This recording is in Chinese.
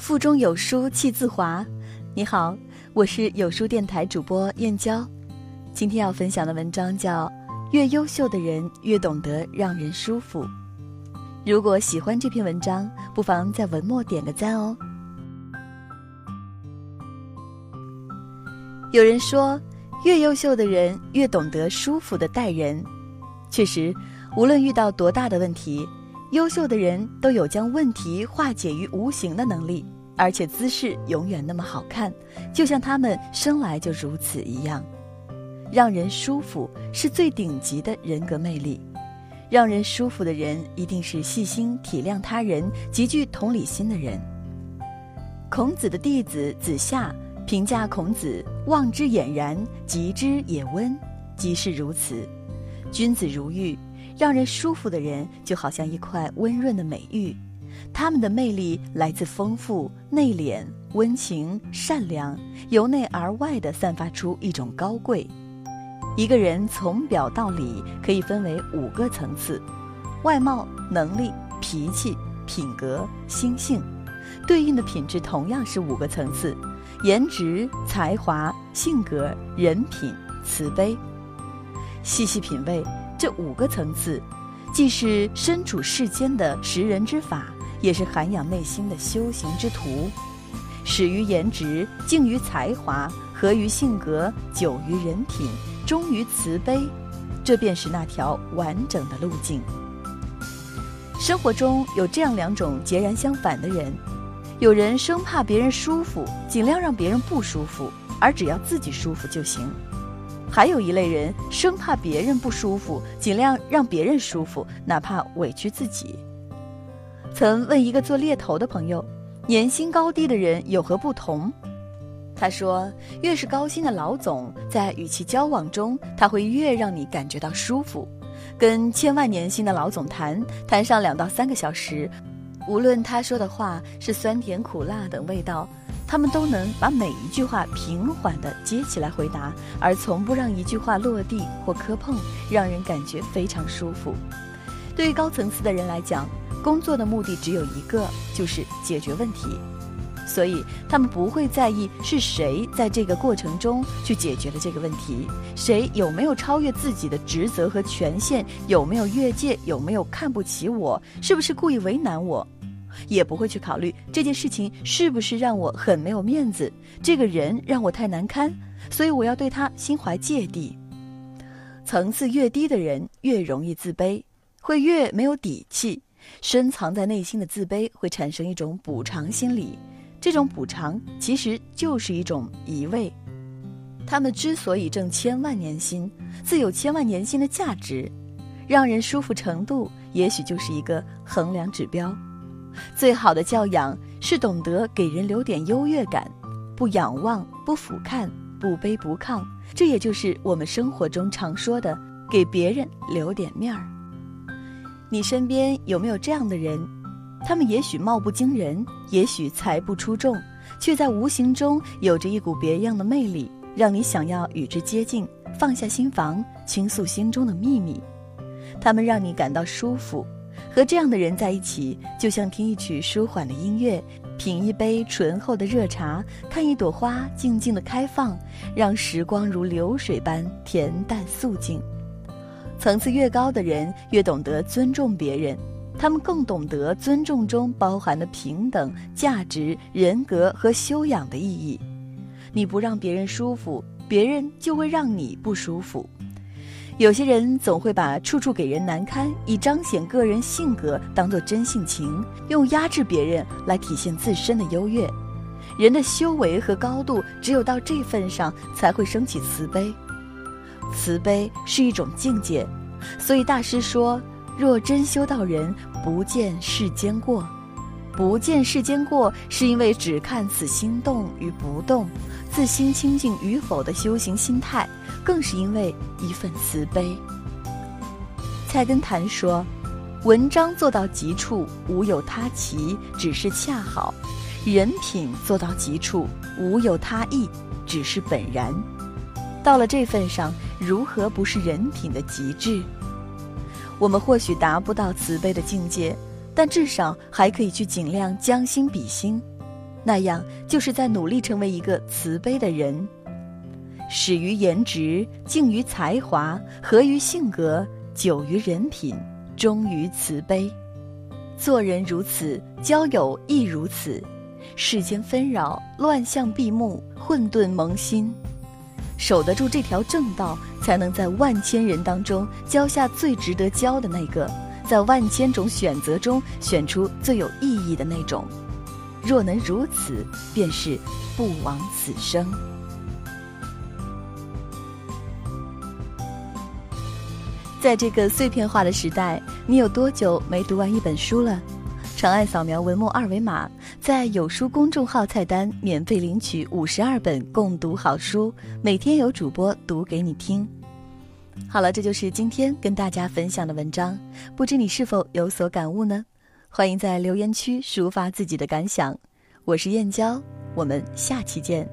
腹中有书气自华。你好，我是有书电台主播燕娇。今天要分享的文章叫《越优秀的人越懂得让人舒服》。如果喜欢这篇文章，不妨在文末点个赞哦。有人说，越优秀的人越懂得舒服的待人。确实，无论遇到多大的问题。优秀的人都有将问题化解于无形的能力，而且姿势永远那么好看，就像他们生来就如此一样。让人舒服是最顶级的人格魅力。让人舒服的人一定是细心体谅他人、极具同理心的人。孔子的弟子子夏评价孔子：“望之俨然，及之也温，即是如此。君子如玉。”让人舒服的人就好像一块温润的美玉，他们的魅力来自丰富、内敛、温情、善良，由内而外的散发出一种高贵。一个人从表到里可以分为五个层次：外貌、能力、脾气、品格、心性。对应的品质同样是五个层次：颜值、才华、性格、人品、慈悲。细细品味。这五个层次，既是身处世间的识人之法，也是涵养内心的修行之途。始于颜值，敬于才华，合于性格，久于人品，忠于慈悲，这便是那条完整的路径。生活中有这样两种截然相反的人：有人生怕别人舒服，尽量让别人不舒服，而只要自己舒服就行。还有一类人生怕别人不舒服，尽量让别人舒服，哪怕委屈自己。曾问一个做猎头的朋友，年薪高低的人有何不同？他说，越是高薪的老总，在与其交往中，他会越让你感觉到舒服。跟千万年薪的老总谈，谈上两到三个小时，无论他说的话是酸甜苦辣等味道。他们都能把每一句话平缓地接起来回答，而从不让一句话落地或磕碰，让人感觉非常舒服。对于高层次的人来讲，工作的目的只有一个，就是解决问题，所以他们不会在意是谁在这个过程中去解决了这个问题，谁有没有超越自己的职责和权限，有没有越界，有没有看不起我，是不是故意为难我。也不会去考虑这件事情是不是让我很没有面子，这个人让我太难堪，所以我要对他心怀芥蒂。层次越低的人越容易自卑，会越没有底气。深藏在内心的自卑会产生一种补偿心理，这种补偿其实就是一种移位。他们之所以挣千万年薪，自有千万年薪的价值，让人舒服程度也许就是一个衡量指标。最好的教养是懂得给人留点优越感，不仰望，不俯瞰，不卑不亢。这也就是我们生活中常说的“给别人留点面儿”。你身边有没有这样的人？他们也许貌不惊人，也许才不出众，却在无形中有着一股别样的魅力，让你想要与之接近，放下心防，倾诉心中的秘密。他们让你感到舒服。和这样的人在一起，就像听一曲舒缓的音乐，品一杯醇厚的热茶，看一朵花静静的开放，让时光如流水般恬淡素净。层次越高的人，越懂得尊重别人，他们更懂得尊重中包含的平等、价值、人格和修养的意义。你不让别人舒服，别人就会让你不舒服。有些人总会把处处给人难堪，以彰显个人性格当做真性情，用压制别人来体现自身的优越。人的修为和高度，只有到这份上，才会升起慈悲。慈悲是一种境界，所以大师说：“若真修道人，不见世间过。”不见世间过，是因为只看此心动与不动，自心清净与否的修行心态，更是因为一份慈悲。菜根谭说：“文章做到极处，无有他奇，只是恰好；人品做到极处，无有他意，只是本然。到了这份上，如何不是人品的极致？我们或许达不到慈悲的境界。”但至少还可以去尽量将心比心，那样就是在努力成为一个慈悲的人。始于颜值，敬于才华，合于性格，久于人品，忠于慈悲。做人如此，交友亦如此。世间纷扰，乱象闭目，混沌蒙心。守得住这条正道，才能在万千人当中交下最值得交的那个，在万千种选择中选出最有意义的那种。若能如此，便是不枉此生。在这个碎片化的时代，你有多久没读完一本书了？长按扫描文末二维码，在有书公众号菜单免费领取五十二本共读好书，每天有主播读给你听。好了，这就是今天跟大家分享的文章，不知你是否有所感悟呢？欢迎在留言区抒发自己的感想。我是燕娇，我们下期见。